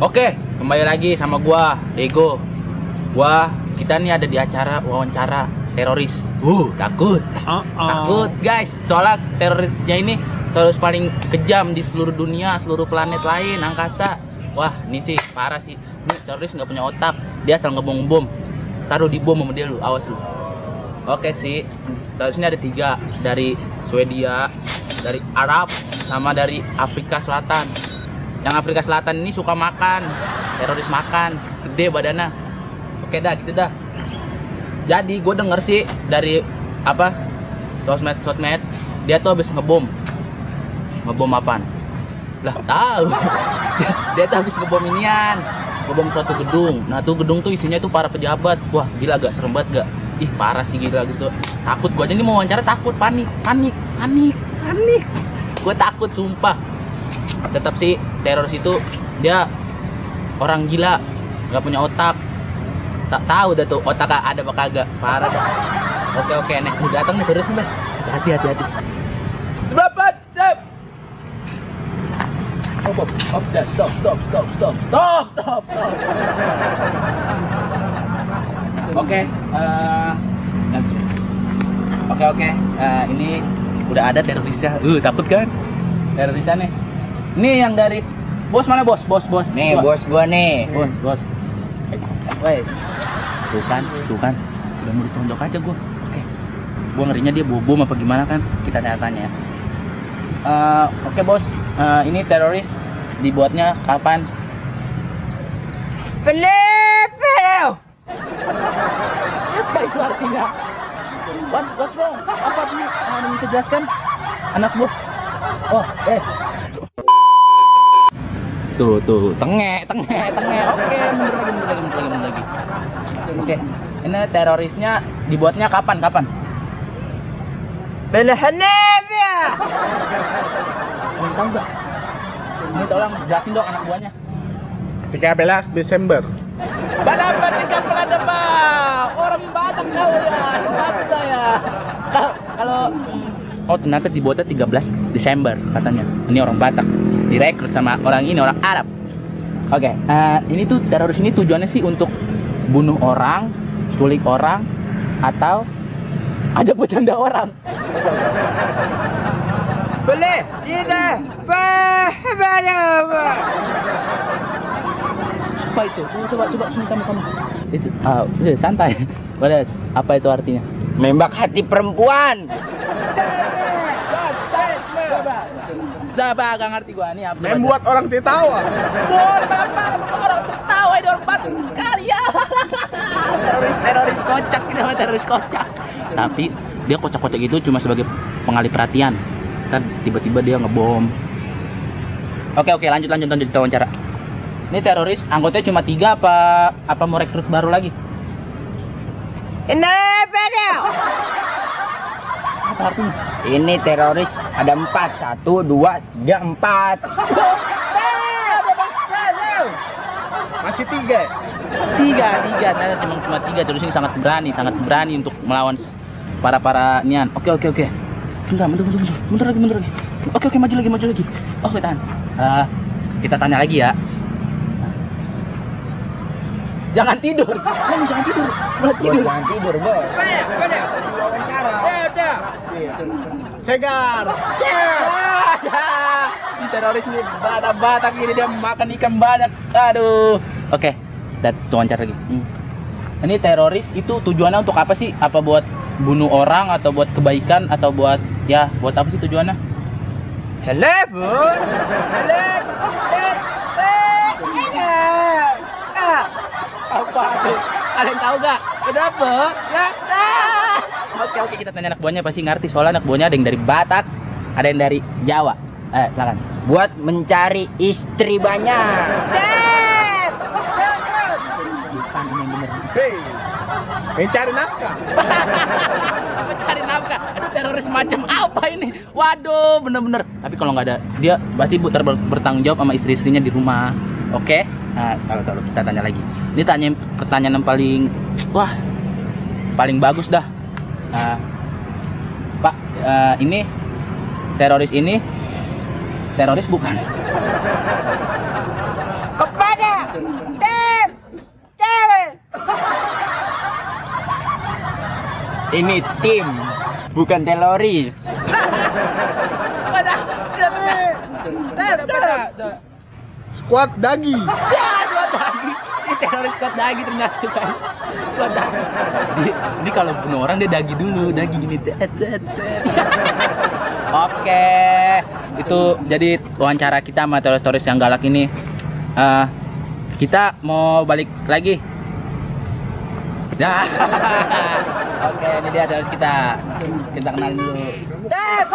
Oke, kembali lagi sama gua, Dego. Gua kita nih ada di acara wawancara teroris. Uh, takut. Takut, guys. Soalnya terorisnya ini terus paling kejam di seluruh dunia, seluruh planet lain, angkasa. Wah, ini sih parah sih. Ini teroris nggak punya otak. Dia asal ngebom bom. Taruh di bom sama dia lu, awas lu. Oke sih, teroris ini ada tiga dari Swedia, dari Arab, sama dari Afrika Selatan. Yang Afrika Selatan ini suka makan, teroris makan, gede badannya. Oke dah, gitu dah. Jadi gue denger sih dari apa sosmed sosmed dia tuh habis ngebom. Ngebom apaan? Lah tahu. Dia, tuh habis ngebom inian ngebom suatu gedung. Nah tuh gedung tuh isinya tuh para pejabat. Wah gila agak serem banget gak? Ih parah sih gila gitu. Takut gua aja nih mau wawancara takut panik panik panik panik. Gue takut sumpah tetap sih teroris itu dia orang gila nggak punya otak. Tak tahu dah tuh otak ada apa kagak. Parah dah. Oke oke nih udah datang nih terus nih. Hati hati hati. Sebabat sip Stop, stop, stop, stop, stop, stop, stop, stop, stop. Oke, eh, oke, oke, Eh, ini udah ada terorisnya. Uh, takut kan? Terorisnya nih. Ini yang dari bos mana bos? Bos, bos. Nih Gua. bos gua nih. Bos, bos. Wes. Tuh kan, tuh kan. Udah mau ditonjok aja gua. Oke. Gua ngerinya dia bobo apa gimana kan? Kita tanya ya. Eh, oke bos, Eh, ini teroris dibuatnya kapan? Pelepel. Apa itu artinya? What, what's wrong? Apa ini mau dijelaskan? Anak buah. Oh, eh. Tuh, tuh, tenge, tenge, tenge. Oke, mundur lagi, mundur lagi, mundur lagi, mundur lagi. Oke, ini terorisnya dibuatnya kapan, kapan? Pelepel. Kamu tahu nggak? Ini tolong jelasin dong anak buahnya. 13 Desember. Balapan di kapal ada pak. Orang Batak kau ya, Batak ya. Kalau kalau oh ternyata dibuatnya 13 Desember katanya. Ini orang Batak. Direkrut sama orang ini orang Arab. Oke, eh, ini tuh teroris ini tujuannya sih untuk bunuh orang, culik orang, atau ajak bercanda orang. Boleh. Tidak. Pelepel. Apa itu? Coba coba sini kamu kamu. Itu udah, santai. Boleh. Apa itu artinya? Nembak hati perempuan. Dah, Pak, gak ngerti gua nih apa. Membuat orang tertawa. Bol, Bapak, orang tertawa ini orang batuk sekali ya. teroris, teroris kocak ini mah teroris kocak. Tapi dia kocak-kocak gitu cuma sebagai pengalih perhatian. Ntar tiba-tiba dia ngebom. Oke oke lanjut lanjut lanjut wawancara. Ini teroris anggotanya cuma tiga apa apa mau rekrut baru lagi? Pelepel. Apa artinya? Ini teroris ada empat. Satu, dua, tiga, empat. Masih tiga. tiga tiga ternyata cuma cuma tiga terus ini sangat berani sangat berani untuk melawan para para nian oke oke oke Bentar, mundur, mundur, mundur, mundur lagi, mundur lagi. Oke, oke, maju lagi, maju lagi. Oke, tahan. Ah, kita tanya lagi ya. Jangan tidur, jangan tidur, jangan tidur. jangan tidur bos. Segar. Ini teroris nih, batak-batak ini dia makan ikan banyak. Aduh. Oke, dan wawancara lagi. Hmm. Ini teroris itu tujuannya untuk apa sih? Apa buat bunuh orang atau buat kebaikan atau buat ya buat apa sih tujuannya? Hello bos. Apa tuh? Kalian tahu gak? Kenapa? Ya. Oke oke kita tanya anak buahnya pasti ngerti soalnya anak buahnya ada yang dari Batak, ada yang dari Jawa. Eh, silakan. Buat mencari istri banyak. Bukan ini yang bener. Hei. Mencari nafkah. mencari nafkah aduh teroris macam apa ini waduh bener-bener tapi kalau nggak ada dia pasti bertanggung jawab sama istri-istrinya di rumah oke nah kalau kalau kita tanya lagi ini tanya pertanyaan yang paling wah paling bagus dah Nah, pak eh, ini teroris ini teroris bukan Kepada Ini tim, bukan teroris. Squad dagi. Ini teroris squad dagi ternyata kan. Dagi. Di- Ini kalau bunuh orang dia dagi dulu, dagi gini. Tet, tet, tet. Oke, itu jadi wawancara kita sama teroris-teroris yang galak ini. Eh, kita mau balik lagi. Nah, oke ini dia teroris kita. Kita kenalin dulu. Tet,